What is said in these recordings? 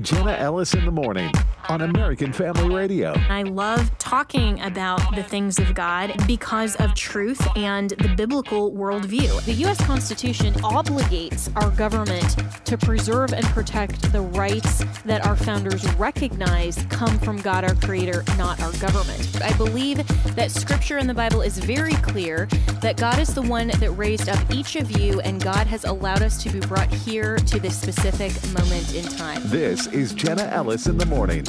Jenna Ellis in the morning on American Family Radio. I love talking about the things of God because of truth and the biblical worldview. The U.S. Constitution obligates our government to preserve and protect the rights that our founders recognize come from God, our Creator, not our government. I believe that Scripture in the Bible is very clear that God is the one that raised up each of you, and God has allowed us to be brought here to this specific moment in time. This is Jenna Ellis in the morning.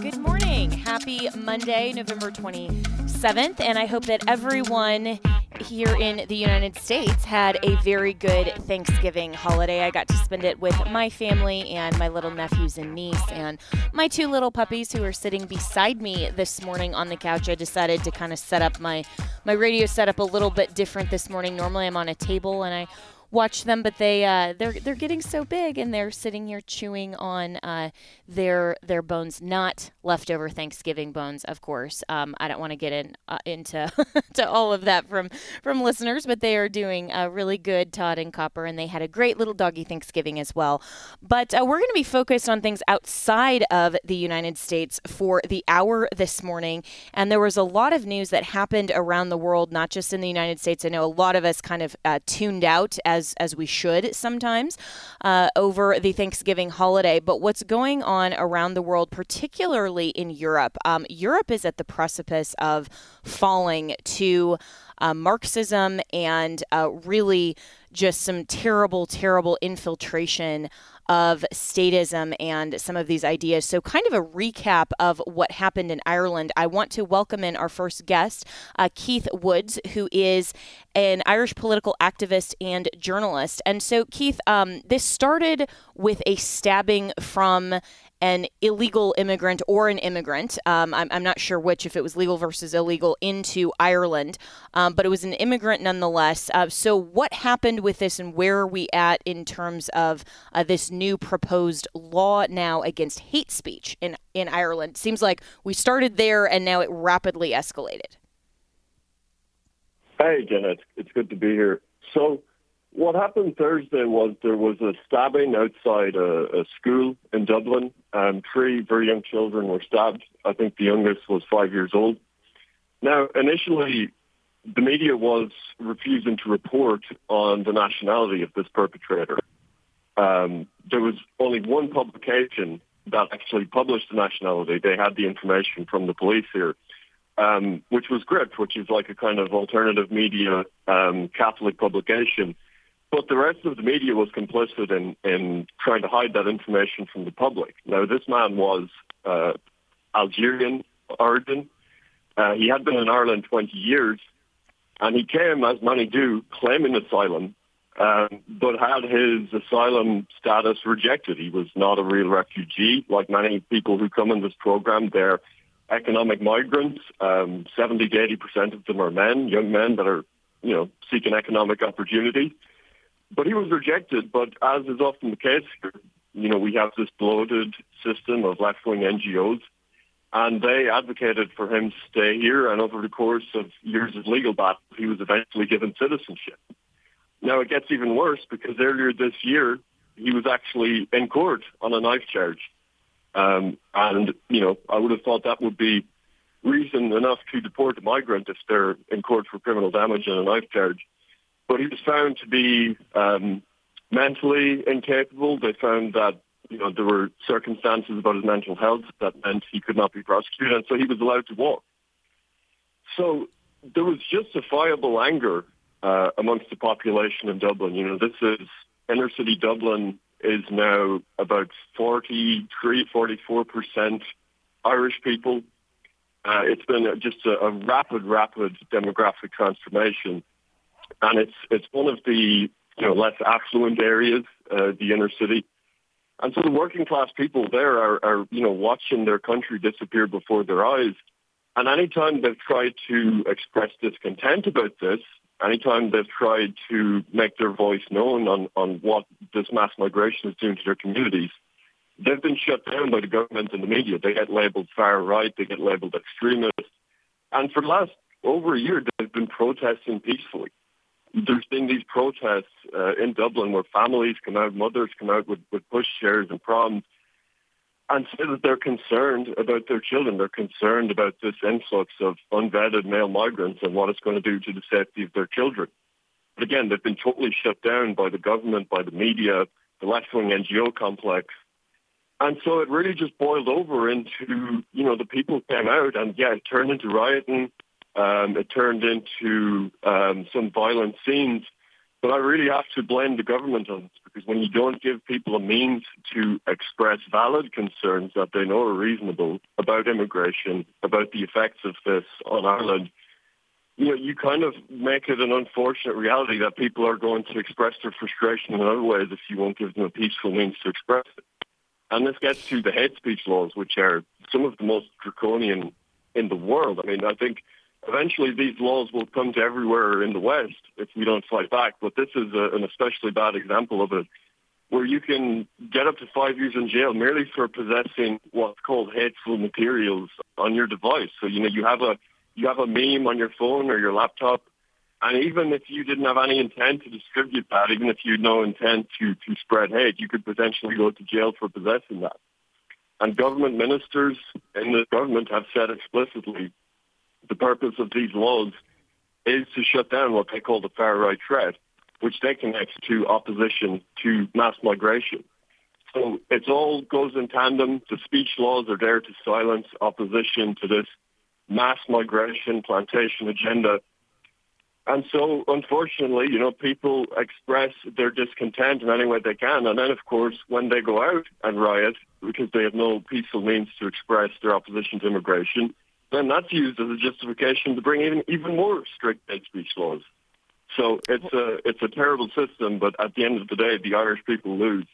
Good morning. Happy Monday, November 27th. And I hope that everyone here in the United States had a very good Thanksgiving holiday. I got to spend it with my family and my little nephews and niece and my two little puppies who are sitting beside me this morning on the couch. I decided to kind of set up my my radio setup a little bit different this morning. Normally I'm on a table and I watch them, but they uh, they're they're getting so big and they're sitting here chewing on uh, their their bones, not leftover Thanksgiving bones, of course. Um, I don't want to get in uh, into to all of that from from listeners, but they are doing a really good Todd and Copper, and they had a great little doggy Thanksgiving as well. But uh, we're going to be focused on things outside of the United States for the hour this morning, and there was a lot of news that happened around the world, not just in the United States. I know a lot of us kind of uh, tuned out as as as we should sometimes uh, over the Thanksgiving holiday. But what's going on around the world, particularly in Europe, um, Europe is at the precipice of falling to uh, Marxism and uh, really just some terrible, terrible infiltration of statism and some of these ideas. So, kind of a recap of what happened in Ireland. I want to welcome in our first guest, uh, Keith Woods, who is an Irish political activist and journalist. And so, Keith, um, this started with a stabbing from an illegal immigrant or an immigrant. Um, I'm, I'm, not sure which, if it was legal versus illegal, into Ireland, um, but it was an immigrant nonetheless. Uh, so, what happened with this, and where are we at in terms of uh, this new proposed law now against hate speech in, in Ireland? Seems like we started there and now it rapidly escalated. Hey, Jenna, it's, it's good to be here. So, what happened Thursday was there was a stabbing outside a, a school in Dublin. and three very young children were stabbed. I think the youngest was five years old. Now, initially, the media was refusing to report on the nationality of this perpetrator. Um, there was only one publication that actually published the nationality. They had the information from the police here, um, which was Gript, which is like a kind of alternative media um, Catholic publication but the rest of the media was complicit in, in trying to hide that information from the public. Now, this man was uh, Algerian origin. Uh, he had been in Ireland 20 years, and he came, as many do, claiming asylum, um, but had his asylum status rejected. He was not a real refugee, like many people who come in this program. They're economic migrants. Um, 70 to 80 percent of them are men, young men that are, you know, seeking economic opportunity. But he was rejected. But as is often the case you know, we have this bloated system of left-wing NGOs, and they advocated for him to stay here. And over the course of years of legal battle, he was eventually given citizenship. Now it gets even worse because earlier this year he was actually in court on a knife charge, um, and you know I would have thought that would be reason enough to deport a migrant if they're in court for criminal damage and a knife charge. But he was found to be um, mentally incapable. They found that you know there were circumstances about his mental health that meant he could not be prosecuted, and so he was allowed to walk. So there was justifiable anger uh, amongst the population in Dublin. You know, this is inner city Dublin is now about 43, 44 percent Irish people. Uh, it's been just a, a rapid, rapid demographic transformation and it's it's one of the you know less affluent areas, uh, the inner city. And so the working class people there are, are, you know, watching their country disappear before their eyes. And anytime they've tried to express discontent about this, anytime they've tried to make their voice known on, on what this mass migration is doing to their communities, they've been shut down by the government and the media. They get labeled far right, they get labeled extremist. And for the last over a year, they've been protesting peacefully. There's been these protests uh, in Dublin where families come out, mothers come out with, with pushchairs and proms and say that they're concerned about their children. They're concerned about this influx of unvetted male migrants and what it's going to do to the safety of their children. But again, they've been totally shut down by the government, by the media, the left-wing NGO complex. And so it really just boiled over into, you know, the people came out and, yeah, it turned into rioting. Um, it turned into um, some violent scenes. But I really have to blame the government on this because when you don't give people a means to express valid concerns that they know are reasonable about immigration, about the effects of this on Ireland, you know, you kind of make it an unfortunate reality that people are going to express their frustration in other ways if you won't give them a peaceful means to express it. And this gets to the hate speech laws, which are some of the most draconian in the world. I mean, I think eventually these laws will come to everywhere in the West if we don't fight back. But this is a, an especially bad example of it, where you can get up to five years in jail merely for possessing what's called hateful materials on your device. So you know you have a you have a meme on your phone or your laptop, and even if you didn't have any intent to distribute that, even if you had no intent to to spread hate, you could potentially go to jail for possessing that. And government ministers in the government have said explicitly the purpose of these laws is to shut down what they call the far right threat, which they connect to opposition to mass migration. So it all goes in tandem. The speech laws are there to silence opposition to this mass migration plantation agenda. And so, unfortunately, you know, people express their discontent in any way they can. And then, of course, when they go out and riot because they have no peaceful means to express their opposition to immigration, then that's used as a justification to bring in even more strict hate speech laws. So it's a it's a terrible system, but at the end of the day, the Irish people lose.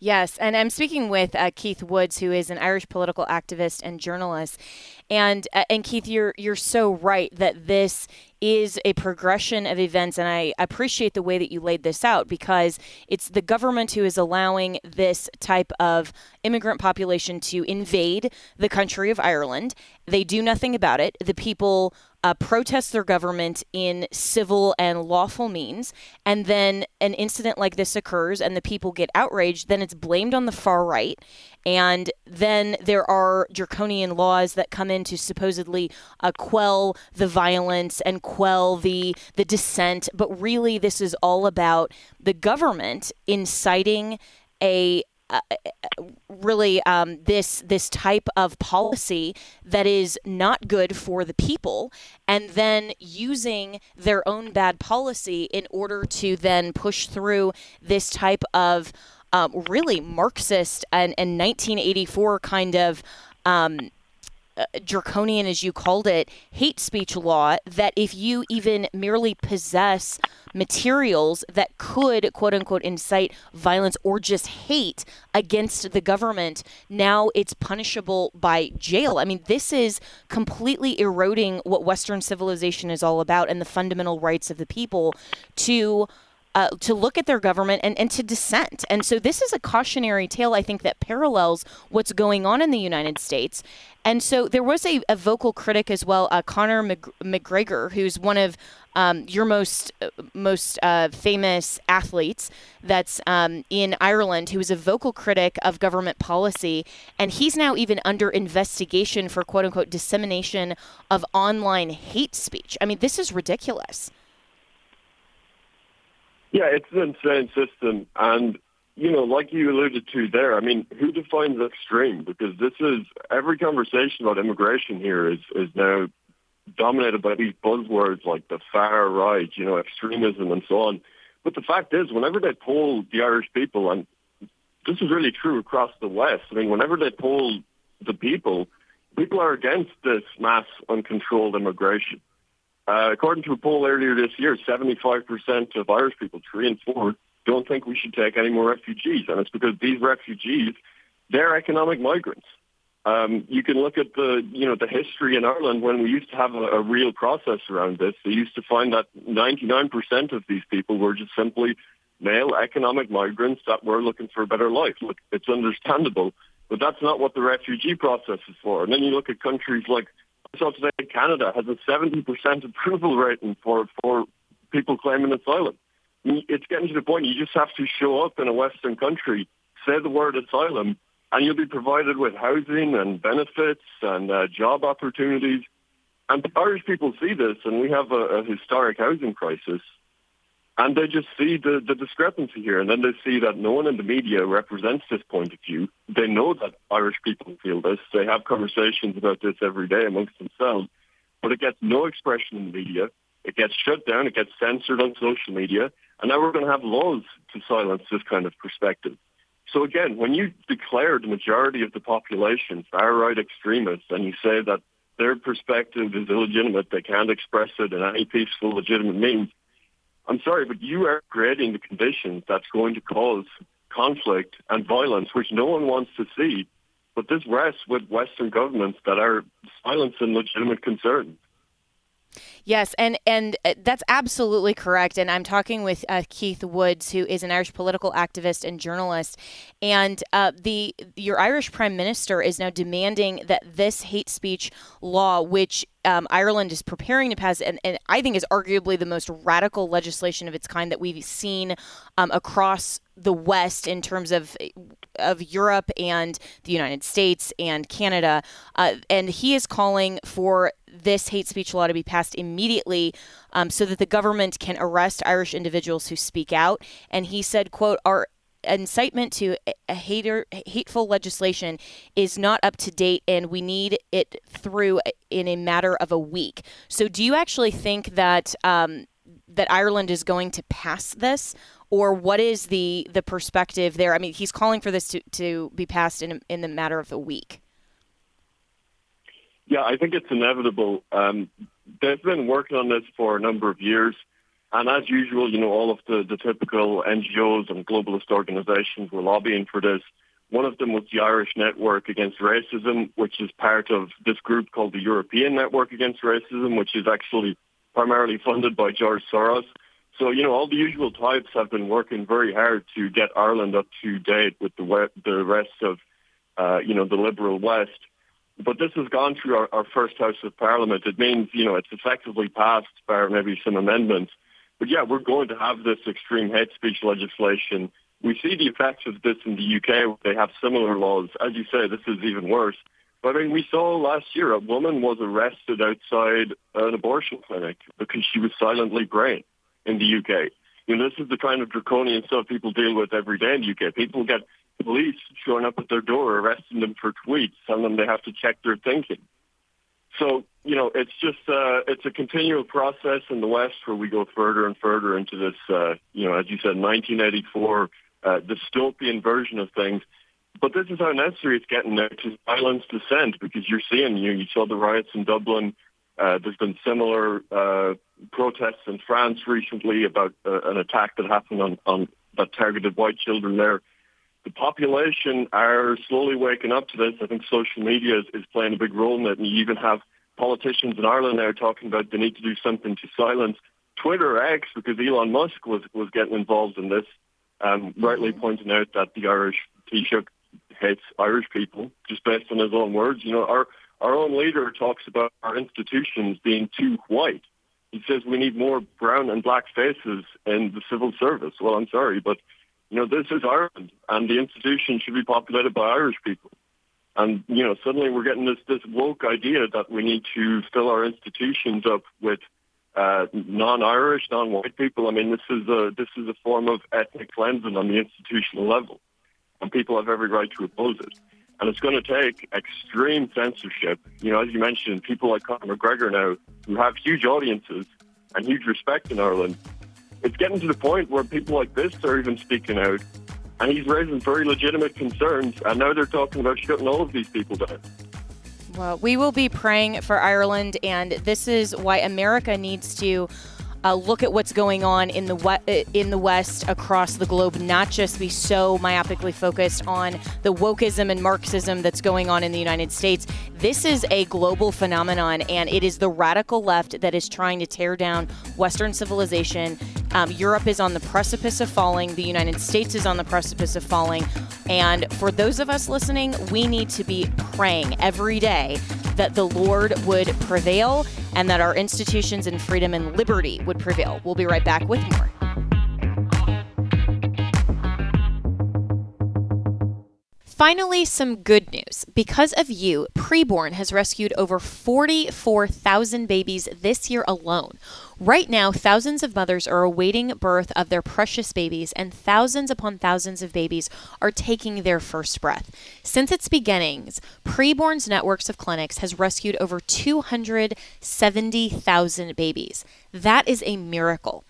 Yes, and I'm speaking with uh, Keith Woods, who is an Irish political activist and journalist. And uh, and Keith, you're you're so right that this is a progression of events, and I appreciate the way that you laid this out because it's the government who is allowing this type of immigrant population to invade the country of Ireland. They do nothing about it. The people uh, protest their government in civil and lawful means, and then an incident like this occurs and the people get outraged, then it's blamed on the far right. And then there are draconian laws that come in to supposedly uh, quell the violence and quell the, the dissent. But really, this is all about the government inciting a uh, really um, this this type of policy that is not good for the people, and then using their own bad policy in order to then push through this type of um, really Marxist and, and 1984 kind of um, uh, Uh, draconian, as you called it, hate speech law that if you even merely possess materials that could, quote unquote, incite violence or just hate against the government, now it's punishable by jail. I mean, this is completely eroding what Western civilization is all about and the fundamental rights of the people to uh, to look at their government and, and to dissent. And so this is a cautionary tale, I think, that parallels what's going on in the United States. And so there was a, a vocal critic as well, uh, Conor McGregor, who's one of um, your most uh, most uh, famous athletes that's um, in Ireland, who is a vocal critic of government policy, and he's now even under investigation for quote unquote dissemination of online hate speech. I mean, this is ridiculous. Yeah, it's an insane system. And, you know, like you alluded to there, I mean, who defines extreme? Because this is, every conversation about immigration here is, is now dominated by these buzzwords like the far right, you know, extremism and so on. But the fact is, whenever they poll the Irish people, and this is really true across the West, I mean, whenever they poll the people, people are against this mass uncontrolled uh, according to a poll earlier this year, 75% of Irish people, three and four, don't think we should take any more refugees. And it's because these refugees, they're economic migrants. Um, you can look at the, you know, the history in Ireland when we used to have a, a real process around this. They used to find that 99% of these people were just simply male economic migrants that were looking for a better life. Look, it's understandable, but that's not what the refugee process is for. And then you look at countries like, Saw today Canada has a 70% approval rating for, for people claiming asylum. It's getting to the point you just have to show up in a Western country, say the word asylum, and you'll be provided with housing and benefits and uh, job opportunities. And Irish people see this, and we have a, a historic housing crisis, and they just see the, the discrepancy here. And then they see that no one in the media represents this point of view. They know that Irish people feel this. They have conversations about this every day amongst themselves, but it gets no expression in the media. It gets shut down. It gets censored on social media. And now we're going to have laws to silence this kind of perspective. So again, when you declare the majority of the population far-right extremists and you say that their perspective is illegitimate, they can't express it in any peaceful, legitimate means, I'm sorry, but you are creating the conditions that's going to cause conflict and violence, which no one wants to see. But this rests with Western governments that are silencing legitimate concerns. Yes, and and uh, that's absolutely correct. And I'm talking with uh, Keith Woods, who is an Irish political activist and journalist, and uh, the your Irish Prime Minister is now demanding that this hate speech law, which um, Ireland is preparing to pass, and, and, I think is arguably the most radical legislation of its kind that we've seen um, across the West in terms of of Europe and the United States and Canada. Uh, and he is calling for this hate speech law to be passed immediately um, so that the government can arrest Irish individuals who speak out. And he said, quote, our incitement to a hater hateful legislation is not up to date and we need it through in a matter of a week so do you actually think that um, that Ireland is going to pass this or what is the the perspective there? I mean he's calling for this to, to be passed in in the matter of a week. Yeah I think it's inevitable. Um, they've been working on this for a number of years. And as usual, you know, all of the, the typical NGOs and globalist organizations were lobbying for this. One of them was the Irish Network Against Racism, which is part of this group called the European Network Against Racism, which is actually primarily funded by George Soros. So, you know, all the usual types have been working very hard to get Ireland up to date with the, the rest of, uh, you know, the liberal West. But this has gone through our, our first House of Parliament. It means, you know, it's effectively passed by maybe some amendments. But yeah, we're going to have this extreme hate speech legislation. We see the effects of this in the UK. They have similar laws. As you say, this is even worse. I mean, we saw last year a woman was arrested outside an abortion clinic because she was silently praying in the UK. You know, this is the kind of draconian stuff people deal with every day in the UK. People get police showing up at their door, arresting them for tweets, telling them they have to check their thinking. So, you know, it's just, uh, it's a continual process in the West where we go further and further into this, uh, you know, as you said, 1984 uh, dystopian version of things. But this is how necessary it's getting now to silence dissent because you're seeing, you know, you saw the riots in Dublin. Uh, there's been similar uh, protests in France recently about uh, an attack that happened on, on that targeted white children there the population are slowly waking up to this. I think social media is, is playing a big role in it. And you even have politicians in Ireland now talking about the need to do something to silence Twitter X because Elon Musk was, was getting involved in this, um, rightly mm-hmm. pointing out that the Irish Taoiseach hates Irish people, just based on his own words. You know, our, our own leader talks about our institutions being too white. He says we need more brown and black faces in the civil service. Well, I'm sorry, but you know, this is Ireland, and the institution should be populated by Irish people. And you know, suddenly we're getting this this woke idea that we need to fill our institutions up with uh, non-Irish, non-white people. I mean, this is a this is a form of ethnic cleansing on the institutional level, and people have every right to oppose it. And it's going to take extreme censorship. You know, as you mentioned, people like Conor McGregor now, who have huge audiences and huge respect in Ireland, it's getting to the point where people like this are even speaking out, and he's raising very legitimate concerns, and now they're talking about shutting all of these people down. Well, we will be praying for Ireland, and this is why America needs to uh, look at what's going on in the we- in the West across the globe, not just be so myopically focused on the wokeism and Marxism that's going on in the United States. This is a global phenomenon, and it is the radical left that is trying to tear down Western civilization. Um, Europe is on the precipice of falling. The United States is on the precipice of falling. And for those of us listening, we need to be praying every day that the Lord would prevail and that our institutions and freedom and liberty would prevail. We'll be right back with more. Finally, some good news. Because of you, Preborn has rescued over 44,000 babies this year alone. Right now, thousands of mothers are awaiting birth of their precious babies, and thousands upon thousands of babies are taking their first breath. Since its beginnings, Preborn's networks of clinics has rescued over 270,000 babies. That is a miracle.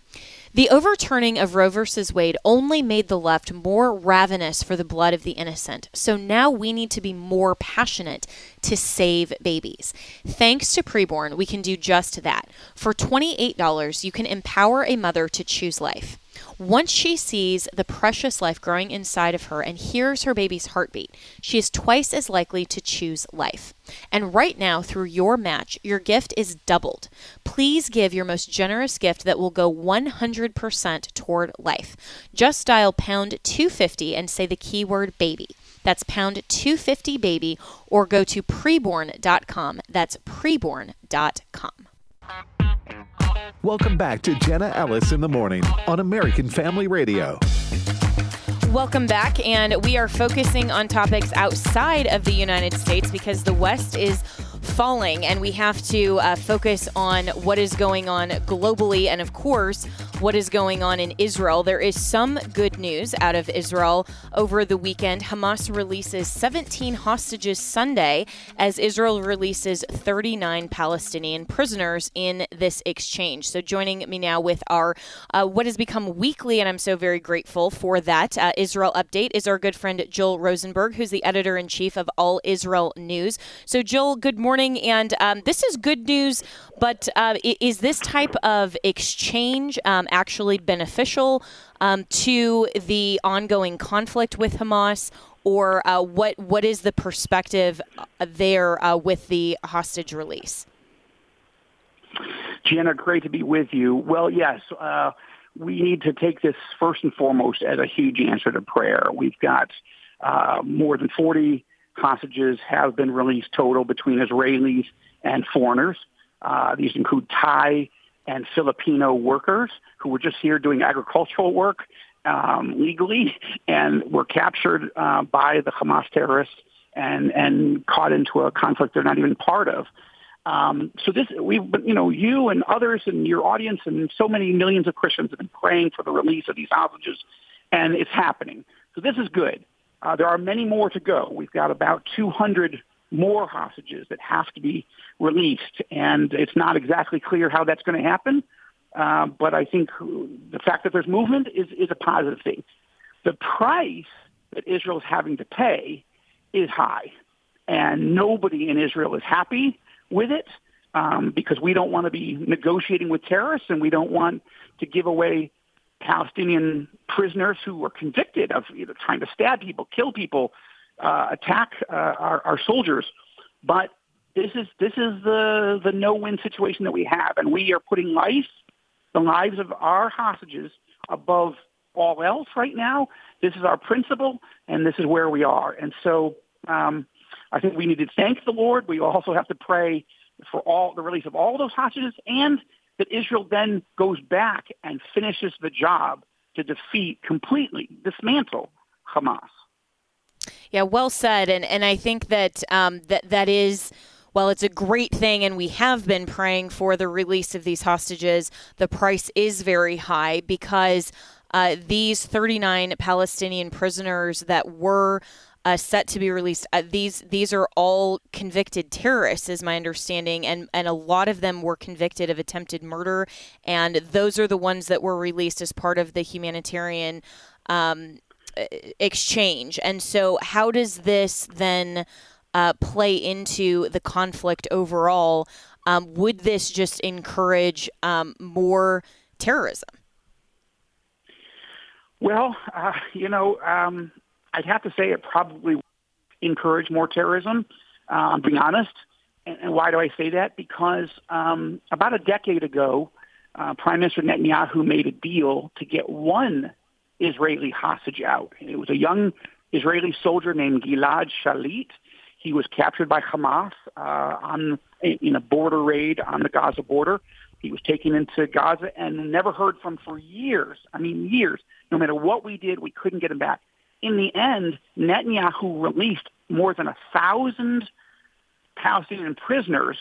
The overturning of Roe v. Wade only made the left more ravenous for the blood of the innocent. So now we need to be more passionate to save babies. Thanks to Preborn, we can do just that. For $28, you can empower a mother to choose life. Once she sees the precious life growing inside of her and hears her baby's heartbeat, she is twice as likely to choose life. And right now, through your match, your gift is doubled. Please give your most generous gift that will go 100% toward life. Just dial pound 250 and say the keyword baby. That's pound 250 baby or go to preborn.com. That's preborn.com. Welcome back to Jenna Ellis in the morning on American Family Radio. Welcome back, and we are focusing on topics outside of the United States because the West is falling, and we have to uh, focus on what is going on globally and, of course, what is going on in Israel. There is some good news out of Israel over the weekend. Hamas releases 17 hostages Sunday as Israel releases 39 Palestinian prisoners in this exchange. So, joining me now with our uh, what has become weekly, and I'm so very grateful for that uh, Israel update, is our good friend Joel Rosenberg, who's the editor in chief of All Israel News. So, Joel, good morning. And um, this is good news, but uh, is this type of exchange um, actually beneficial um, to the ongoing conflict with Hamas? Or uh, what? What is the perspective uh, there uh, with the hostage release? Jenna, great to be with you. Well, yes, uh, we need to take this first and foremost as a huge answer to prayer. We've got uh, more than 40 hostages have been released total between Israelis and foreigners. Uh, these include Thai and Filipino workers who were just here doing agricultural work um, legally and were captured uh, by the Hamas terrorists and, and caught into a conflict they're not even part of. Um, so this, we, you know, you and others and your audience and so many millions of Christians have been praying for the release of these hostages, and it's happening. So this is good. Uh, there are many more to go. We've got about 200 more hostages that have to be released, and it's not exactly clear how that's going to happen. Uh, but I think the fact that there's movement is, is a positive thing. The price that Israel is having to pay is high, and nobody in Israel is happy with it um, because we don't want to be negotiating with terrorists, and we don't want to give away Palestinian prisoners who were convicted of either trying to stab people, kill people, uh, attack uh, our, our soldiers. But this is this is the the no-win situation that we have, and we are putting life, the lives of our hostages, above all else right now. This is our principle, and this is where we are. And so, um, I think we need to thank the Lord. We also have to pray for all the release of all those hostages and that Israel then goes back and finishes the job to defeat completely, dismantle Hamas. Yeah, well said, and and I think that um, that that is. Well, it's a great thing, and we have been praying for the release of these hostages. The price is very high because uh, these 39 Palestinian prisoners that were uh, set to be released. Uh, these these are all convicted terrorists, is my understanding, and and a lot of them were convicted of attempted murder, and those are the ones that were released as part of the humanitarian. Um, exchange and so how does this then uh, play into the conflict overall um, would this just encourage um, more terrorism? Well, uh, you know, um, I'd have to say it probably encourage more terrorism. Uh, being honest. And, and why do I say that? Because um, about a decade ago, uh, Prime Minister Netanyahu made a deal to get one Israeli hostage out. It was a young Israeli soldier named Gilad Shalit. He was captured by Hamas uh, on in a border raid on the Gaza border. He was taken into Gaza and never heard from for years. I mean, years. No matter what we did, we couldn't get him back. In the end, Netanyahu released more than a thousand Palestinian prisoners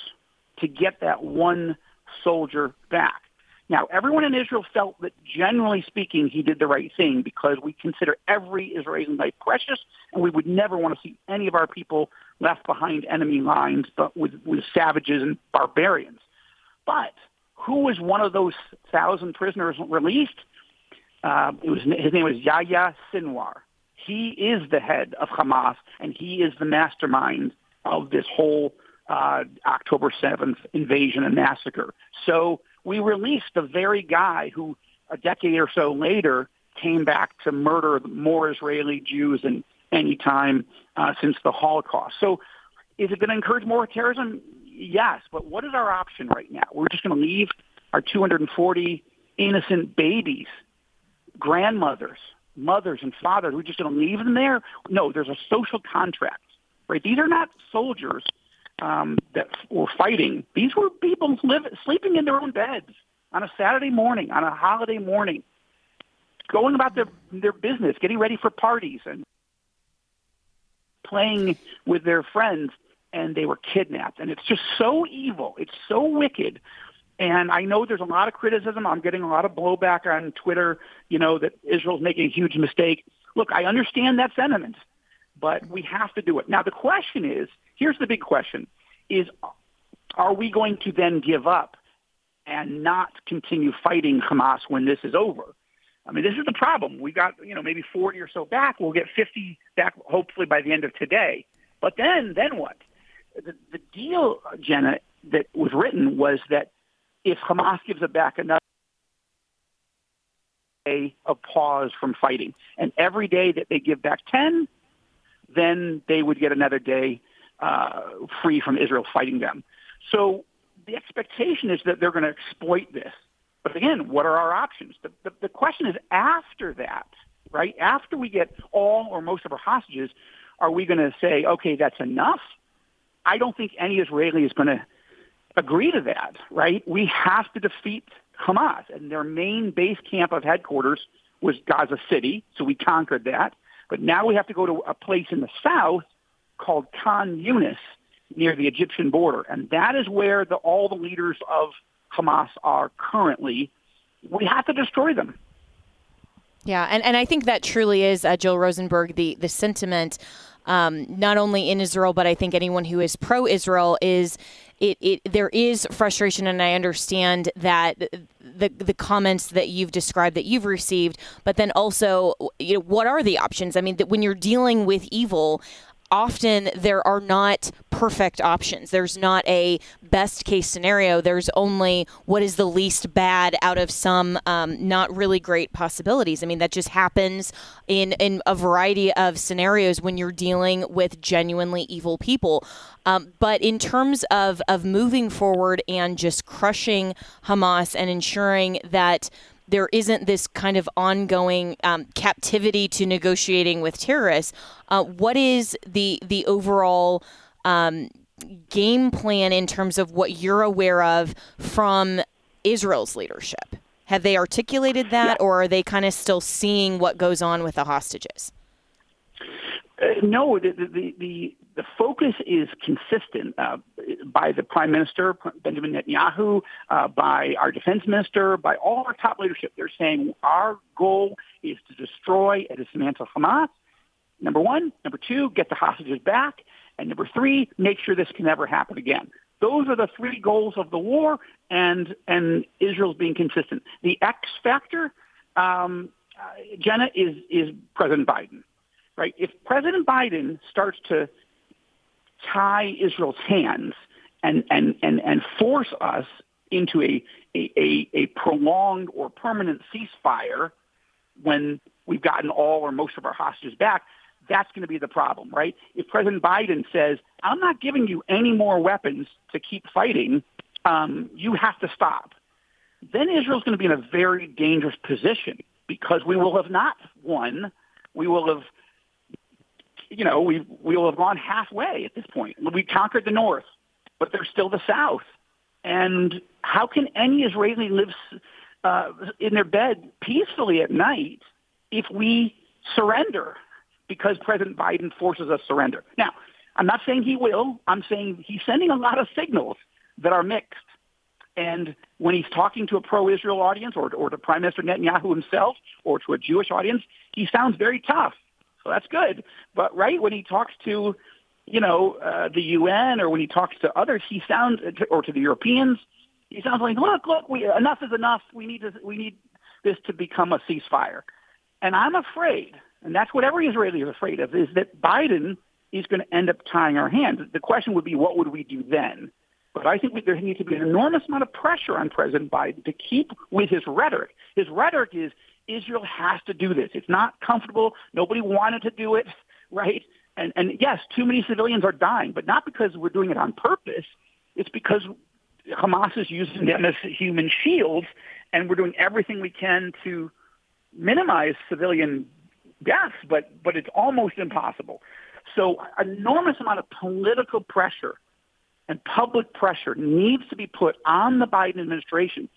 to get that one soldier back. Now, everyone in Israel felt that generally speaking, he did the right thing because we consider every Israeli life precious and we would never want to see any of our people left behind enemy lines but with, with savages and barbarians. But who was one of those thousand prisoners released? Uh, it was, his name was Yahya Sinwar. He is the head of Hamas and he is the mastermind of this whole uh, October 7th invasion and massacre. So we released the very guy who a decade or so later came back to murder more Israeli Jews than any time uh, since the Holocaust. So is it going to encourage more terrorism? Yes, but what is our option right now? We're just going to leave our 240 innocent babies, grandmothers, mothers, and fathers. We're just going to leave them there? No, there's a social contract, right? These are not soldiers um, that were fighting, these were people live, sleeping in their own beds on a Saturday morning, on a holiday morning, going about their their business, getting ready for parties and playing with their friends, and they were kidnapped. And it's just so evil. It's so wicked. And I know there's a lot of criticism. I'm getting a lot of blowback on Twitter, you know, that Israel's making a huge mistake. Look, I understand that sentiment, but we have to do it. Now, the question is, Here's the big question is are we going to then give up and not continue fighting Hamas when this is over? I mean, this is the problem. We got, you know, maybe 40 or so back. We'll get 50 back hopefully by the end of today. But then, then what? The, the deal, Jenna, that was written was that if Hamas gives it back another day of pause from fighting, and every day that they give back 10, then they would get another day uh, free from Israel fighting them. So the expectation is that they're going to exploit this. But again, what are our options? The, the, the question is after that, right? After we get all or most of our hostages, are we going to say, okay, that's enough? I don't think any Israeli is going to agree to that, right? We have to defeat Hamas, and their main base camp of headquarters was Gaza City, so we conquered that. But now we have to go to a place in the south called Khan Yunis near the Egyptian border. And that is where the, all the leaders of Hamas are currently. We have to destroy them. Yeah, and, and I think that truly is, uh, Joel Rosenberg, the, the sentiment, um, not only in Israel, but I think anyone who is pro Israel is it, it there is frustration, and I understand that the the comments that you've described that you've received, but then also, you know, what are the options? I mean, that when you're dealing with evil, often there are not perfect options. There's not a best case scenario. There's only what is the least bad out of some um, not really great possibilities. I mean, that just happens in, in a variety of scenarios when you're dealing with genuinely evil people. Um, but in terms of, of moving forward and just crushing Hamas and ensuring that there isn't this kind of ongoing um, captivity to negotiating with terrorists. Uh, what is the the overall um, game plan in terms of what you're aware of from Israel's leadership? Have they articulated that, or are they kind of still seeing what goes on with the hostages? Uh, no, the, the, the the focus is consistent uh, by the Prime Minister, Benjamin Netanyahu, uh, by our Defense Minister, by all our top leadership. They're saying our goal is to destroy and dismantle Hamas. Number one. Number two, get the hostages back. And number three, make sure this can never happen again. Those are the three goals of the war, and and Israel's being consistent. The X factor, um, uh, Jenna, is is President Biden, right? If President Biden starts to tie Israel's hands and, and, and, and force us into a, a, a, a prolonged or permanent ceasefire when we've gotten all or most of our hostages back, that's going to be the problem, right? If President Biden says, I'm not giving you any more weapons to keep fighting, um, you have to stop, then Israel's going to be in a very dangerous position because we will have not won. We will have, you know, we we will have gone halfway at this point. We conquered the north, but there's still the south. And how can any Israeli live uh, in their bed peacefully at night if we surrender because President Biden forces us surrender? Now, I'm not saying he will. I'm saying he's sending a lot of signals that are mixed. And when he's talking to a pro-Israel audience or, or to Prime Minister Netanyahu himself or to a Jewish audience, he sounds very tough. So that's good. But right when he talks to, you know, uh, the UN or when he talks to others, he sounds, or to the Europeans, he sounds like, look, look, we, enough is enough. We need to, we need this to become a ceasefire. And I'm afraid, and that's what every Israeli is afraid of, is that Biden is going to end up tying our hands. The question would be, what would we do then? But I think there needs to be an enormous amount of pressure on President Biden to keep with his rhetoric. His rhetoric is Israel has to do this. It's not comfortable. Nobody wanted to do it, right? And, and yes, too many civilians are dying, but not because we're doing it on purpose. It's because Hamas is using them as human shields, and we're doing everything we can to minimize civilian deaths, but, but it's almost impossible. So enormous amount of political pressure and public pressure needs to be put on the Biden administration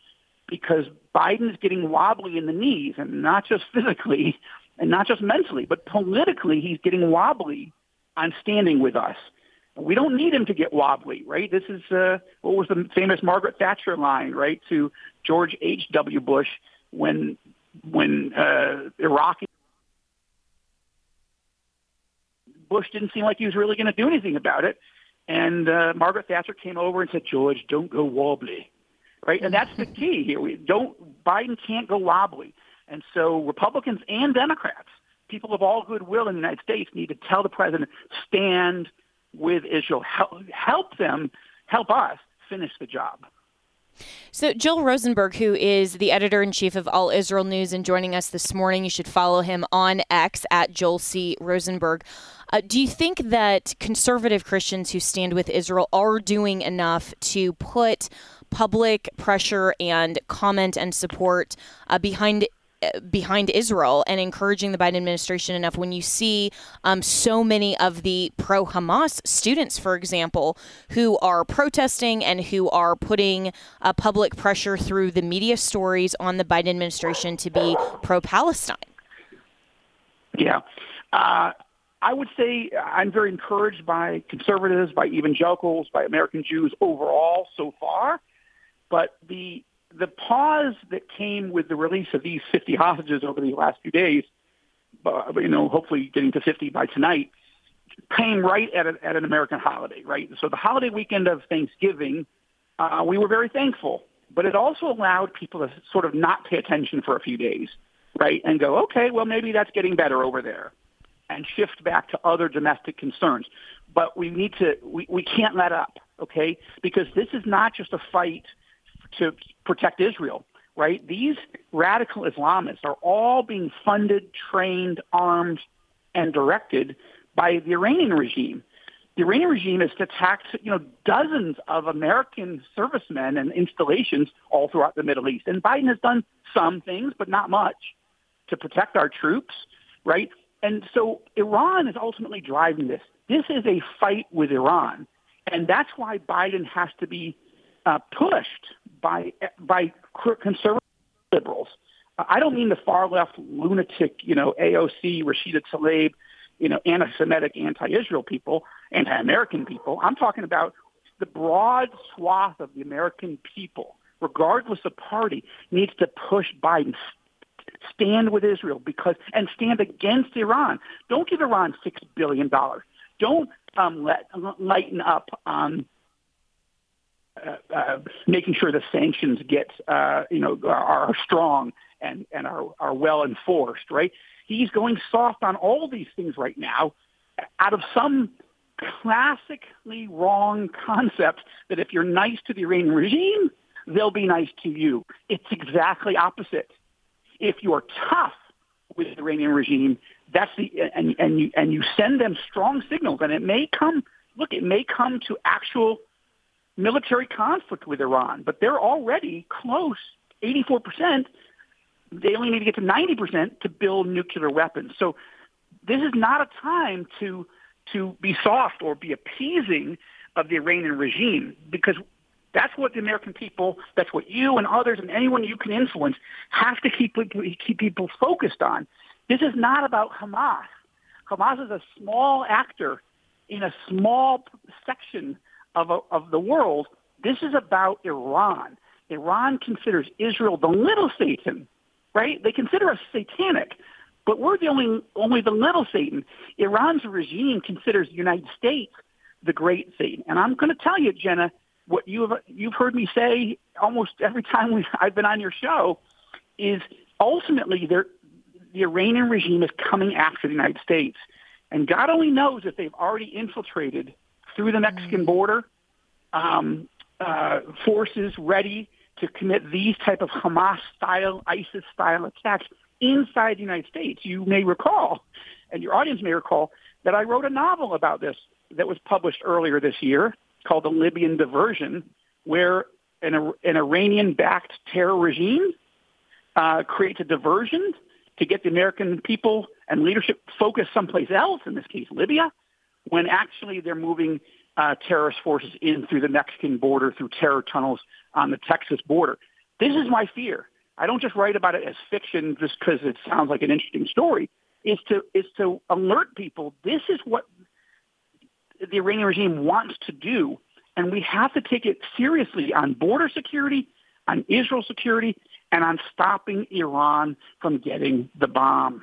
because Biden is getting wobbly in the knees, and not just physically and not just mentally, but politically, he's getting wobbly on standing with us. We don't need him to get wobbly, right? This is uh, what was the famous Margaret Thatcher line, right, to George H. W. Bush when when uh, Iraq. Bush didn't seem like he was really going to do anything about it. And uh, Margaret Thatcher came over and said, George, don't go wobbly. Right? And that's the key here. We don't, Biden can't go wobbly. And so Republicans and Democrats, people of all goodwill in the United States need to tell the president, stand with Israel, help, help them, help us finish the job. So, Joel Rosenberg, who is the editor in chief of All Israel News and joining us this morning, you should follow him on X at Joel C. Rosenberg. Uh, do you think that conservative Christians who stand with Israel are doing enough to put public pressure and comment and support uh, behind behind Israel and encouraging the Biden administration enough when you see um, so many of the pro Hamas students, for example, who are protesting and who are putting uh, public pressure through the media stories on the Biden administration to be pro Palestine? Yeah. Uh, I would say I'm very encouraged by conservatives, by evangelicals, by American Jews overall so far. But the the pause that came with the release of these 50 hostages over the last few days, uh, you know, hopefully getting to 50 by tonight, came right at, a, at an American holiday, right? So the holiday weekend of Thanksgiving, uh, we were very thankful, but it also allowed people to sort of not pay attention for a few days, right? And go, okay, well, maybe that's getting better over there and shift back to other domestic concerns. But we need to, we, we can't let up, okay? Because this is not just a fight – to protect Israel, right? These radical Islamists are all being funded, trained, armed, and directed by the Iranian regime. The Iranian regime has attacked, you know, dozens of American servicemen and installations all throughout the Middle East. And Biden has done some things, but not much, to protect our troops, right? And so Iran is ultimately driving this. This is a fight with Iran. And that's why Biden has to be uh, pushed by by conservative liberals. I don't mean the far left lunatic, you know, AOC, Rashida Tlaib, you know, anti-Semitic, anti-Israel people, anti-American people. I'm talking about the broad swath of the American people, regardless of party, needs to push Biden stand with Israel because and stand against Iran. Don't give Iran six billion dollars. Don't um, let lighten up on uh, uh, making sure the sanctions get, uh, you know, are strong and, and are, are well enforced, right? He's going soft on all these things right now out of some classically wrong concept that if you're nice to the Iranian regime, they'll be nice to you. It's exactly opposite. If you're tough with the Iranian regime, that's the and and you and you send them strong signals, and it may come. Look, it may come to actual military conflict with Iran, but they're already close, 84 percent. They only need to get to 90 percent to build nuclear weapons. So this is not a time to to be soft or be appeasing of the Iranian regime because that's what the American people, that's what you and others and anyone you can influence have to keep keep people focused on. This is not about Hamas. Hamas is a small actor in a small section of, a, of the world. This is about Iran. Iran considers Israel the little Satan, right? They consider us satanic, but we're the only only the little Satan. Iran's regime considers the United States the great Satan. And I'm going to tell you, Jenna, what you have you've heard me say almost every time we I've been on your show is ultimately the Iranian regime is coming after the United States. And God only knows if they've already infiltrated through the Mexican border um, uh, forces ready to commit these type of Hamas-style, ISIS-style attacks inside the United States. You may recall, and your audience may recall, that I wrote a novel about this that was published earlier this year called The Libyan Diversion, where an, an Iranian-backed terror regime uh, creates a diversion to get the American people and leadership focused someplace else, in this case Libya, when actually they're moving uh, terrorist forces in through the Mexican border, through terror tunnels on the Texas border. This is my fear. I don't just write about it as fiction just because it sounds like an interesting story. Is to is to alert people. This is what the Iranian regime wants to do, and we have to take it seriously on border security, on Israel security, and on stopping Iran from getting the bomb.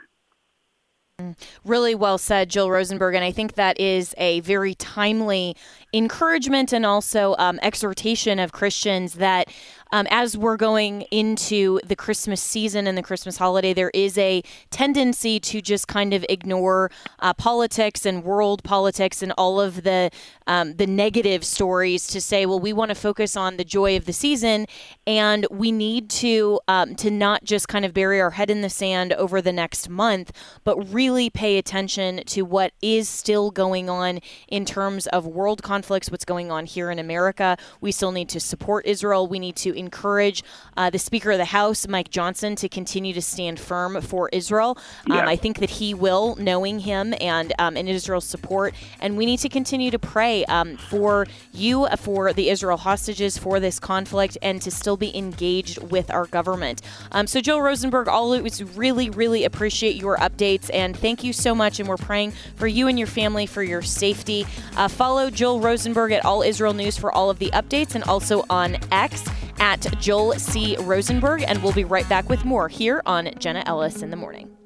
Really well said, Joel Rosenberg. And I think that is a very timely encouragement and also um, exhortation of Christians that um, as we're going into the Christmas season and the Christmas holiday, there is a tendency to just kind of ignore uh, politics and world politics and all of the um, the negative stories to say, well, we want to focus on the joy of the season, and we need to um, to not just kind of bury our head in the sand over the next month, but really pay attention to what is still going on in terms of world conflicts, what's going on here in America. We still need to support Israel. We need to encourage uh, the Speaker of the House, Mike Johnson, to continue to stand firm for Israel. Um, I think that he will, knowing him and um, and Israel's support. And we need to continue to pray um, for you, for the Israel hostages, for this conflict, and to still be engaged with our government. Um, so, Joel Rosenberg, always really, really appreciate your updates and thank you so much. And we're praying for you and your family for your safety. Uh, follow Joel Rosenberg at All Israel News for all of the updates and also on X at Joel C. Rosenberg. And we'll be right back with more here on Jenna Ellis in the Morning.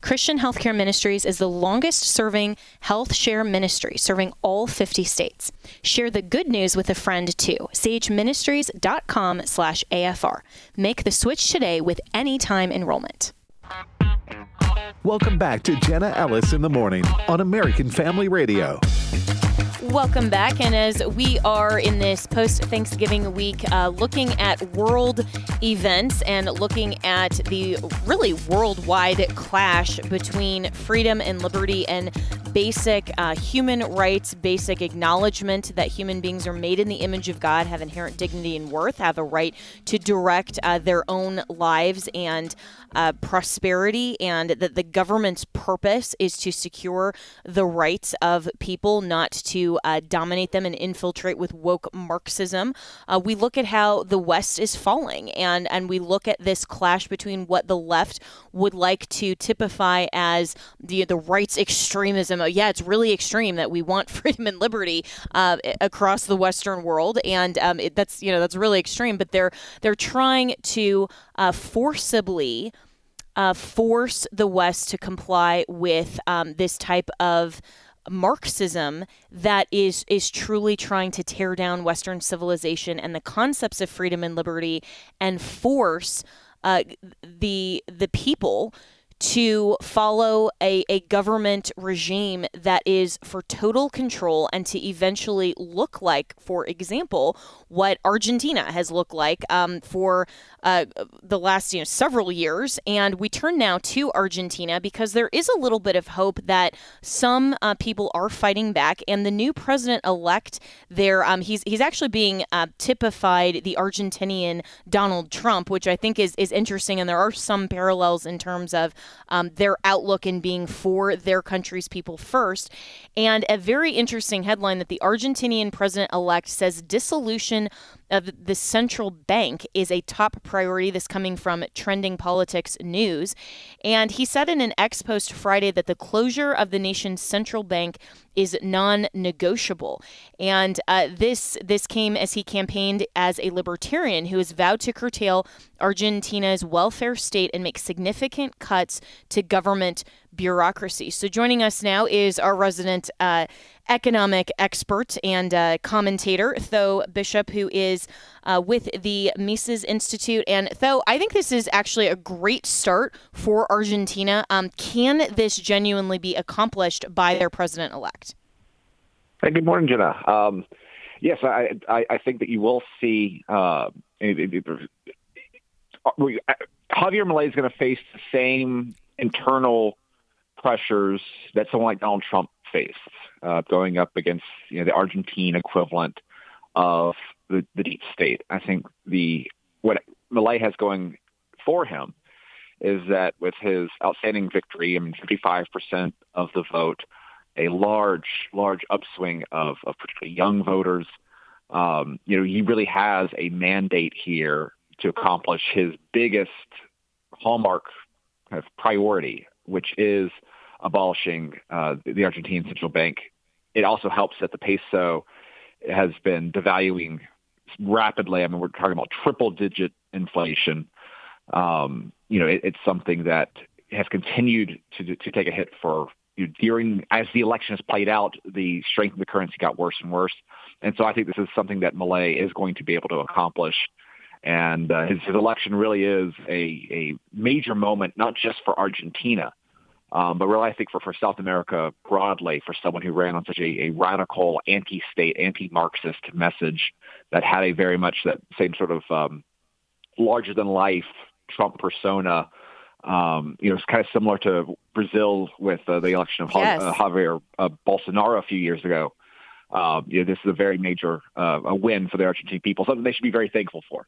Christian Healthcare Ministries is the longest serving health share ministry, serving all 50 states. Share the good news with a friend too. chministries.com slash AFR. Make the switch today with anytime enrollment. Welcome back to Jenna Ellis in the Morning on American Family Radio. Welcome back. And as we are in this post Thanksgiving week, uh, looking at world events and looking at the really worldwide clash between freedom and liberty and basic uh, human rights, basic acknowledgement that human beings are made in the image of God, have inherent dignity and worth, have a right to direct uh, their own lives and uh, prosperity, and that the government's purpose is to secure the rights of people, not to uh, dominate them and infiltrate with woke Marxism. Uh, we look at how the West is falling, and, and we look at this clash between what the left would like to typify as the, the rights extremism yeah, it's really extreme that we want freedom and liberty uh, across the Western world, and um, it, that's you know that's really extreme. But they're they're trying to uh, forcibly. Uh, force the West to comply with um, this type of Marxism that is is truly trying to tear down Western civilization and the concepts of freedom and liberty, and force uh, the the people to follow a, a government regime that is for total control and to eventually look like, for example, what Argentina has looked like um, for uh, the last you know several years. And we turn now to Argentina because there is a little bit of hope that some uh, people are fighting back, and the new president elect there, um, he's he's actually being uh, typified the Argentinian Donald Trump, which I think is is interesting, and there are some parallels in terms of um, their outlook in being for their country's people first. And a very interesting headline that the Argentinian president elect says dissolution of the central bank is a top priority. This coming from Trending Politics News. And he said in an X post Friday that the closure of the nation's central bank is non-negotiable. And uh, this this came as he campaigned as a libertarian who has vowed to curtail Argentina's welfare state and make significant cuts to government bureaucracy. So joining us now is our resident uh, economic expert and uh, commentator, Tho Bishop, who is uh, with the Mises Institute. And Tho, I think this is actually a great start for Argentina. Um, can this genuinely be accomplished by their president elect? Hey, good morning, Jenna. Um, yes, I, I, I, think that you will see. Uh, Javier Milei is going to face the same internal pressures that someone like Donald Trump faced, uh, going up against you know the Argentine equivalent of the, the deep state. I think the what Milei has going for him is that with his outstanding victory, I mean, 55% of the vote, a large, large upswing of, of particularly young voters. Um, you know, he really has a mandate here to accomplish his biggest hallmark kind of priority, which is abolishing uh, the Argentine central bank. It also helps that the peso has been devaluing rapidly. I mean, we're talking about triple-digit inflation. Um, you know, it, it's something that has continued to to take a hit for you know, during as the election has played out. The strength of the currency got worse and worse, and so I think this is something that Milei is going to be able to accomplish. And uh, his, his election really is a, a major moment, not just for Argentina, um, but really, I think for, for South America broadly, for someone who ran on such a, a radical anti-state, anti-Marxist message that had a very much that same sort of um, larger-than-life Trump persona, um, you know, it's kind of similar to Brazil with uh, the election of yes. uh, Javier uh, Bolsonaro a few years ago. Um, you know, this is a very major uh, a win for the Argentine people, something they should be very thankful for.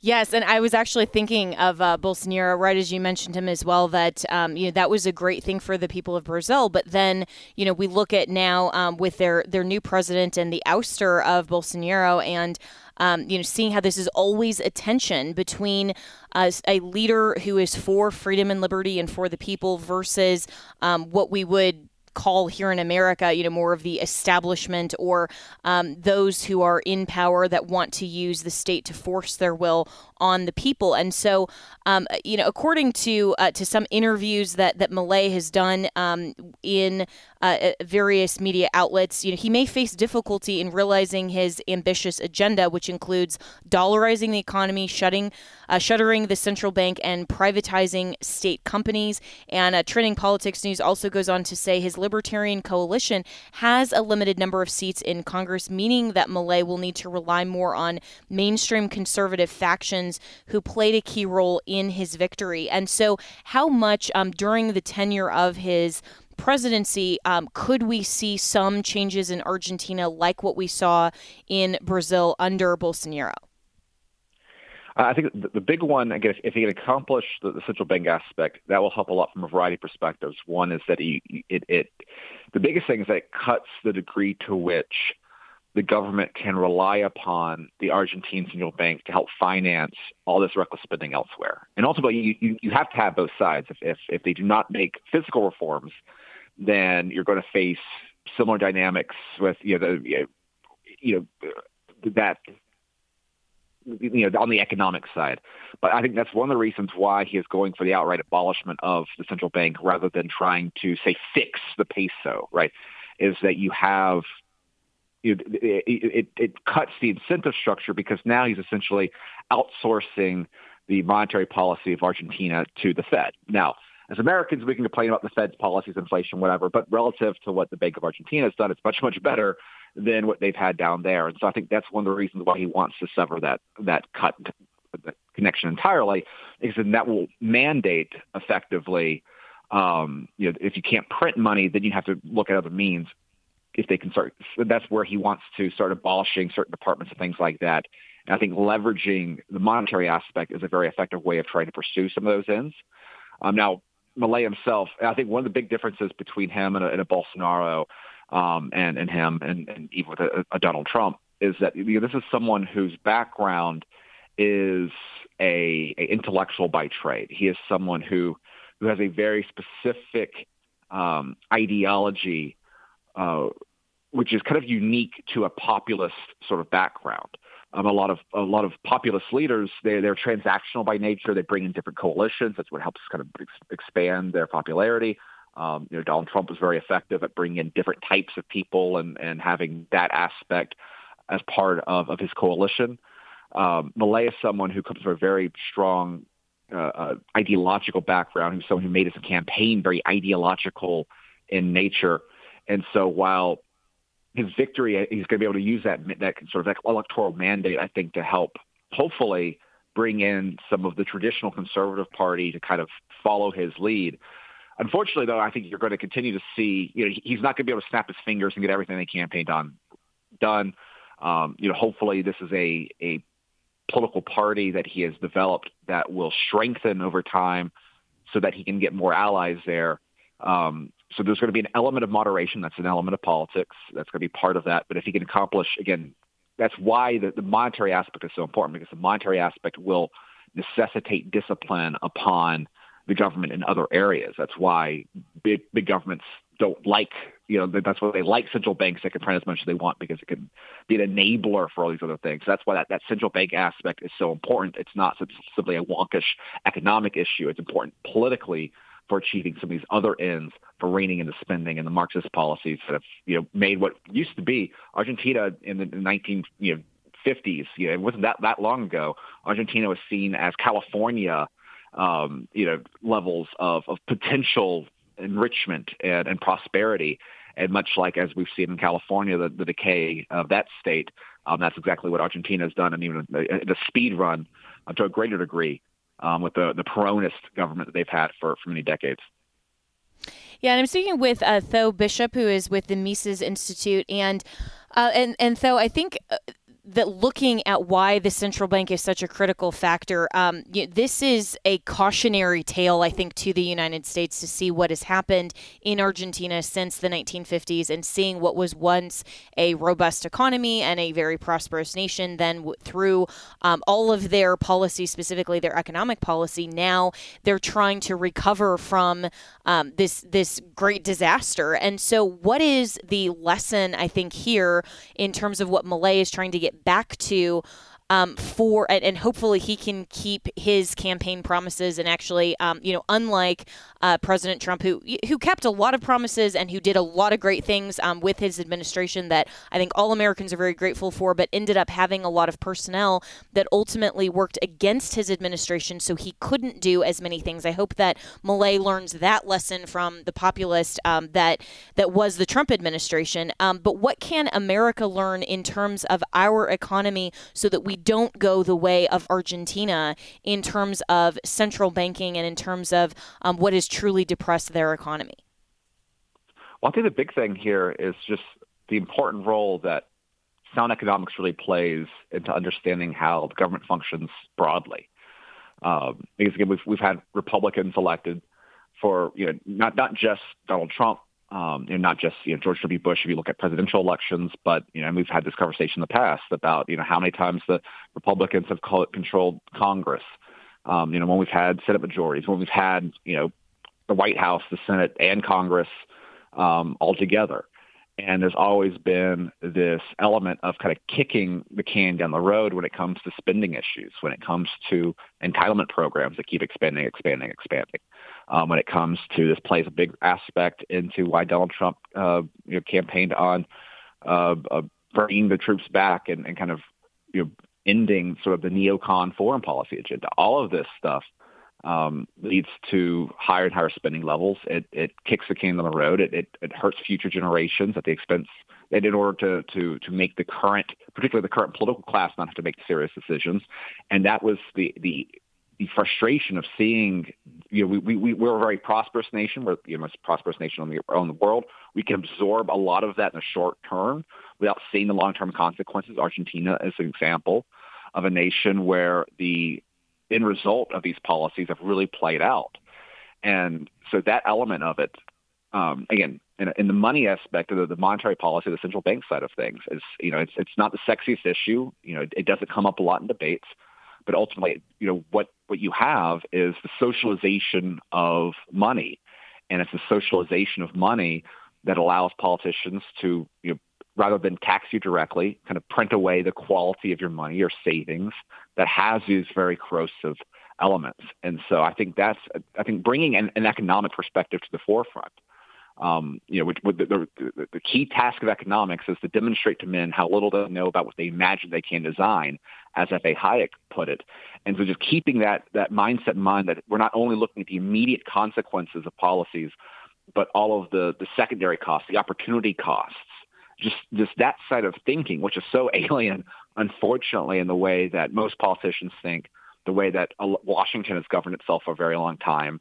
Yes, and I was actually thinking of uh, Bolsonaro right as you mentioned him as well. That um, you know that was a great thing for the people of Brazil. But then you know we look at now um, with their their new president and the ouster of Bolsonaro, and um, you know seeing how this is always a tension between uh, a leader who is for freedom and liberty and for the people versus um, what we would call here in America, you know, more of the establishment or um, those who are in power that want to use the state to force their will on the people. And so, um, you know, according to uh, to some interviews that that Milei has done um, in uh, uh, various media outlets, you know, he may face difficulty in realizing his ambitious agenda, which includes dollarizing the economy, shutting, uh, shuttering the central bank, and privatizing state companies. And uh, Trending Politics News also goes on to say his Libertarian coalition has a limited number of seats in Congress, meaning that Milei will need to rely more on mainstream conservative factions who played a key role in his victory. And so, how much um, during the tenure of his presidency, um, could we see some changes in Argentina like what we saw in Brazil under Bolsonaro? I think the, big one, again, if, if he can accomplish the, the, central bank aspect, that will help a lot from a variety of perspectives. One is that he, it, it, the biggest thing is that it cuts the degree to which the government can rely upon the Argentine central bank to help finance all this reckless spending elsewhere. And ultimately, you, you, you have to have both sides. If, if, if they do not make physical reforms, then you're going to face similar dynamics with you know the you know that you know on the economic side. But I think that's one of the reasons why he is going for the outright abolishment of the central bank rather than trying to say fix the peso. Right? Is that you have it, it, it cuts the incentive structure because now he's essentially outsourcing the monetary policy of Argentina to the Fed. Now, as Americans, we can complain about the Fed's policies, inflation, whatever, but relative to what the Bank of Argentina has done, it's much, much better than what they've had down there. And so I think that's one of the reasons why he wants to sever that that cut that connection entirely, because then that will mandate effectively. Um, you know, if you can't print money, then you have to look at other means. If they can start, that's where he wants to start abolishing certain departments and things like that. And I think leveraging the monetary aspect is a very effective way of trying to pursue some of those ends. Um, now, Milei himself, I think one of the big differences between him and a, and a Bolsonaro um, and, and him and, and even with a, a Donald Trump is that you know, this is someone whose background is a, a intellectual by trade. He is someone who who has a very specific um, ideology, uh, which is kind of unique to a populist sort of background um, a lot of a lot of populist leaders they they're transactional by nature. They bring in different coalitions. That's what helps kind of ex- expand their popularity. Um, you know, Donald Trump was very effective at bringing in different types of people and and having that aspect as part of of his coalition. Um, Milei is someone who comes from a very strong uh, uh, ideological background. Who's someone who made his campaign very ideological in nature. And so while his victory, he's going to be able to use that that sort of electoral mandate, I think, to help hopefully bring in some of the traditional conservative party to kind of follow his lead. Unfortunately, though, I think you're going to continue to see, you know, he's not going to be able to snap his fingers and get everything they campaigned on done. Um, you know, hopefully this is a, a political party that he has developed that will strengthen over time so that he can get more allies there. Um, so there's going to be an element of moderation. That's an element of politics. That's going to be part of that. But if he can accomplish, again, that's why the, the monetary aspect is so important because the monetary aspect will necessitate discipline upon the government in other areas. That's why big big governments don't like you know that's why they like central banks that can print as much as they want because it can be an enabler for all these other things. That's why that, that central bank aspect is so important. It's not simply a wonkish economic issue. It's important politically for achieving some of these other ends for reining in the spending and the Marxist policies that have you know made what used to be Argentina in the 19 you know 50s. You know, it wasn't that that long ago. Argentina was seen as California, um, you know, levels of of potential enrichment and, and prosperity. And much like as we've seen in California, the, the decay of that state, um, that's exactly what Argentina has done, and even the, the speed run uh, to a greater degree um, with the, the Peronist government that they've had for, for many decades. Yeah, and I'm speaking with uh, Tho Bishop, who is with the Mises Institute, and uh, and and Tho, I think uh, that looking at why the central bank is such a critical factor, um, you know, this is a cautionary tale, I think, to the United States to see what has happened in Argentina since the 1950s and seeing what was once a robust economy and a very prosperous nation, then w- through um, all of their policy, specifically their economic policy, now they're trying to recover from um, this this great disaster. And so, what is the lesson I think here in terms of what Milei is trying to get back to um, for and, and, hopefully he can keep his campaign promises and actually um, you know unlike uh, President Trump who who kept a lot of promises and who did a lot of great things um, with his administration that I think all Americans are very grateful for but ended up having a lot of personnel that ultimately worked against his administration so he couldn't do as many things. I hope that Milei learns that lesson from the populist um, that that was the Trump administration. Um, but what can America learn in terms of our economy so that we don't go the way of Argentina in terms of central banking and in terms of um, what has truly depressed their economy? Well, I think the big thing here is just the important role that sound economics really plays into understanding how the government functions broadly. Um, because again, we've we've had Republicans elected for you know not not just Donald Trump, um, you know, not just you know George W. Bush if you look at presidential elections, but you know and we've had this conversation in the past about you know how many times the Republicans have called, controlled Congress. Um, you know when we've had Senate majorities, when we've had you know the White House, the Senate, and Congress um, all together. And there's always been this element of kind of kicking the can down the road when it comes to spending issues, when it comes to entitlement programs that keep expanding, expanding, expanding. Um, when it comes to this plays a big aspect into why Donald Trump uh, you know, campaigned on uh, uh, bringing the troops back and, and kind of you know, ending sort of the neocon foreign policy agenda. All of this stuff um, leads to higher and higher spending levels. It, it kicks the can down the road. It, it, it hurts future generations at the expense and in order to, to, to make the current, particularly the current political class, not have to make serious decisions. And that was the, the, the frustration of seeing, you know, we, we, we're a very prosperous nation. We're the most prosperous nation on the, on the world. We can absorb a lot of that in the short term without seeing the long-term consequences. Argentina is an example of a nation where the end result of these policies have really played out. And so that element of it, um, again, in, in, the money aspect of the, the, monetary policy, the central bank side of things is, you know, it's, it's not the sexiest issue. You know, it, it doesn't come up a lot in debates, but ultimately, you know, what, what you have is the socialization of money. And it's the socialization of money that allows politicians to, you know, rather than tax you directly, kind of print away the quality of your money or savings that has these very corrosive elements. And so I think that's, I think bringing an, an economic perspective to the forefront, um, you know, the, the, the, key task of economics is to demonstrate to men how little they know about what they imagine they can design, as F.A. Hayek put it. And so just keeping that, that mindset in mind that we're not only looking at the immediate consequences of policies, but all of the, the secondary costs, the opportunity costs, just just that side of thinking, which is so alien, unfortunately, in the way that most politicians think, the way that Washington has governed itself for a very long time.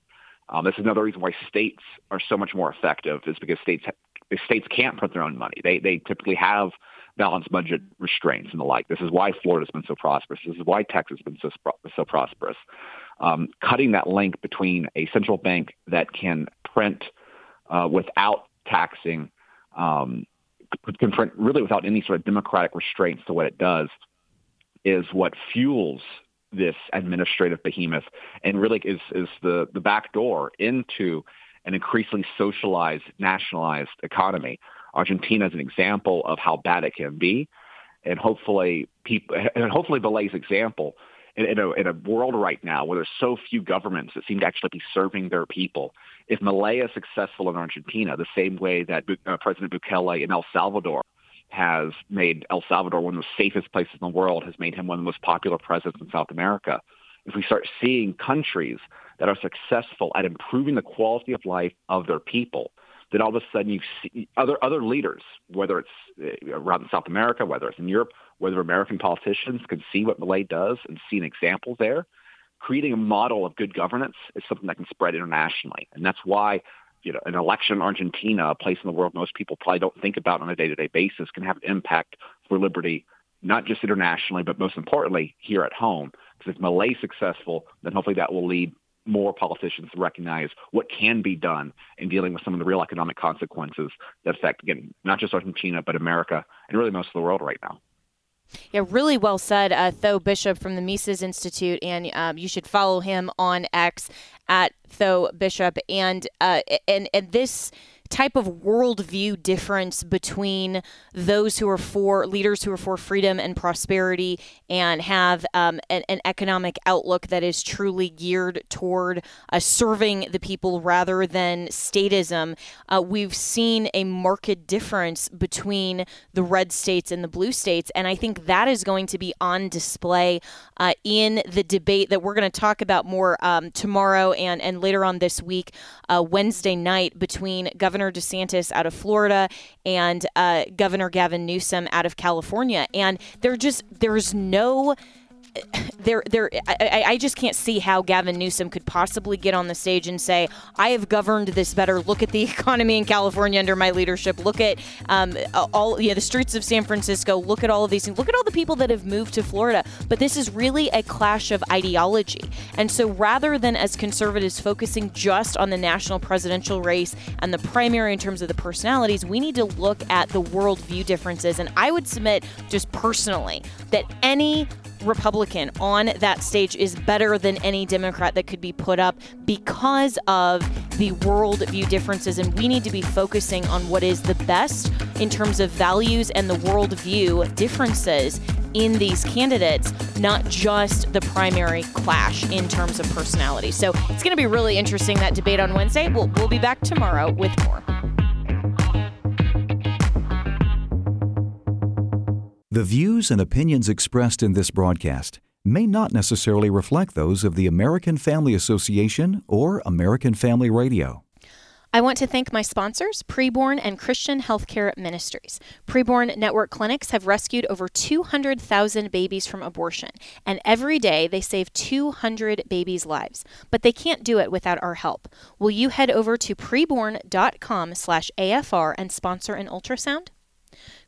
Um, this is another reason why states are so much more effective, is because states states can't print their own money. They they typically have balanced budget restraints and the like. This is why Florida's been so prosperous. This is why Texas has been so so prosperous. Um, cutting that link between a central bank that can print uh, without taxing um, confront really without any sort of democratic restraints to what it does is what fuels this administrative behemoth and really is, is the, the back door into an increasingly socialized, nationalized economy. Argentina is an example of how bad it can be. And hopefully people, and hopefully Milei's example in, in, a, in a world right now where there's so few governments that seem to actually be serving their people if Milei is successful in Argentina, the same way that uh, President Bukele in El Salvador has made El Salvador one of the safest places in the world, has made him one of the most popular presidents in South America. If we start seeing countries that are successful at improving the quality of life of their people, then all of a sudden you see other other leaders, whether it's uh, around South America, whether it's in Europe, whether American politicians can see what Milei does and see an example there, creating a model of good governance is something that can spread internationally. And that's why, you know, an election in Argentina, a place in the world most people probably don't think about on a day-to-day basis, can have an impact for liberty, not just internationally, but most importantly, here at home. Because if is successful, then hopefully that will lead more politicians to recognize what can be done in dealing with some of the real economic consequences that affect, again, not just Argentina, but America and really most of the world right now. Yeah, really well said, uh, Tho Bishop from the Mises Institute, and um, you should follow him on X at Tho Bishop. And uh, and and this type of worldview difference between those who are for leaders who are for freedom and prosperity and have um, an, an, economic outlook that is truly geared toward uh, serving the people rather than statism. Uh, we've seen a marked difference between the red states and the blue states, and I think that is going to be on display uh, in the debate that we're going to talk about more um, tomorrow and, and later on this week, uh, Wednesday night, between Governor DeSantis out of Florida and uh, Governor Gavin Newsom out of California. And there just, there's no there, there. I, I, just can't see how Gavin Newsom could possibly get on the stage and say, "I have governed this better. Look at the economy in California under my leadership. Look at um, all, you know, the streets of San Francisco. Look at all of these things. Look at all the people that have moved to Florida." But this is really a clash of ideology, and so rather than as conservatives focusing just on the national presidential race and the primary in terms of the personalities, we need to look at the worldview differences. And I would submit, just personally, that any Republican on that stage is better than any Democrat that could be put up because of the worldview differences. And we need to be focusing on what is the best in terms of values and the worldview differences in these candidates, not just the primary clash in terms of personality. So it's going to be really interesting that debate on Wednesday. We'll, we'll be back tomorrow with more. The views and opinions expressed in this broadcast may not necessarily reflect those of the American Family Association or American Family Radio. I want to thank my sponsors, Preborn and Christian Healthcare Ministries. Preborn Network clinics have rescued over 200,000 babies from abortion, and every day they save 200 babies' lives. But they can't do it without our help. Will you head over to preborn.com/afr and sponsor an ultrasound?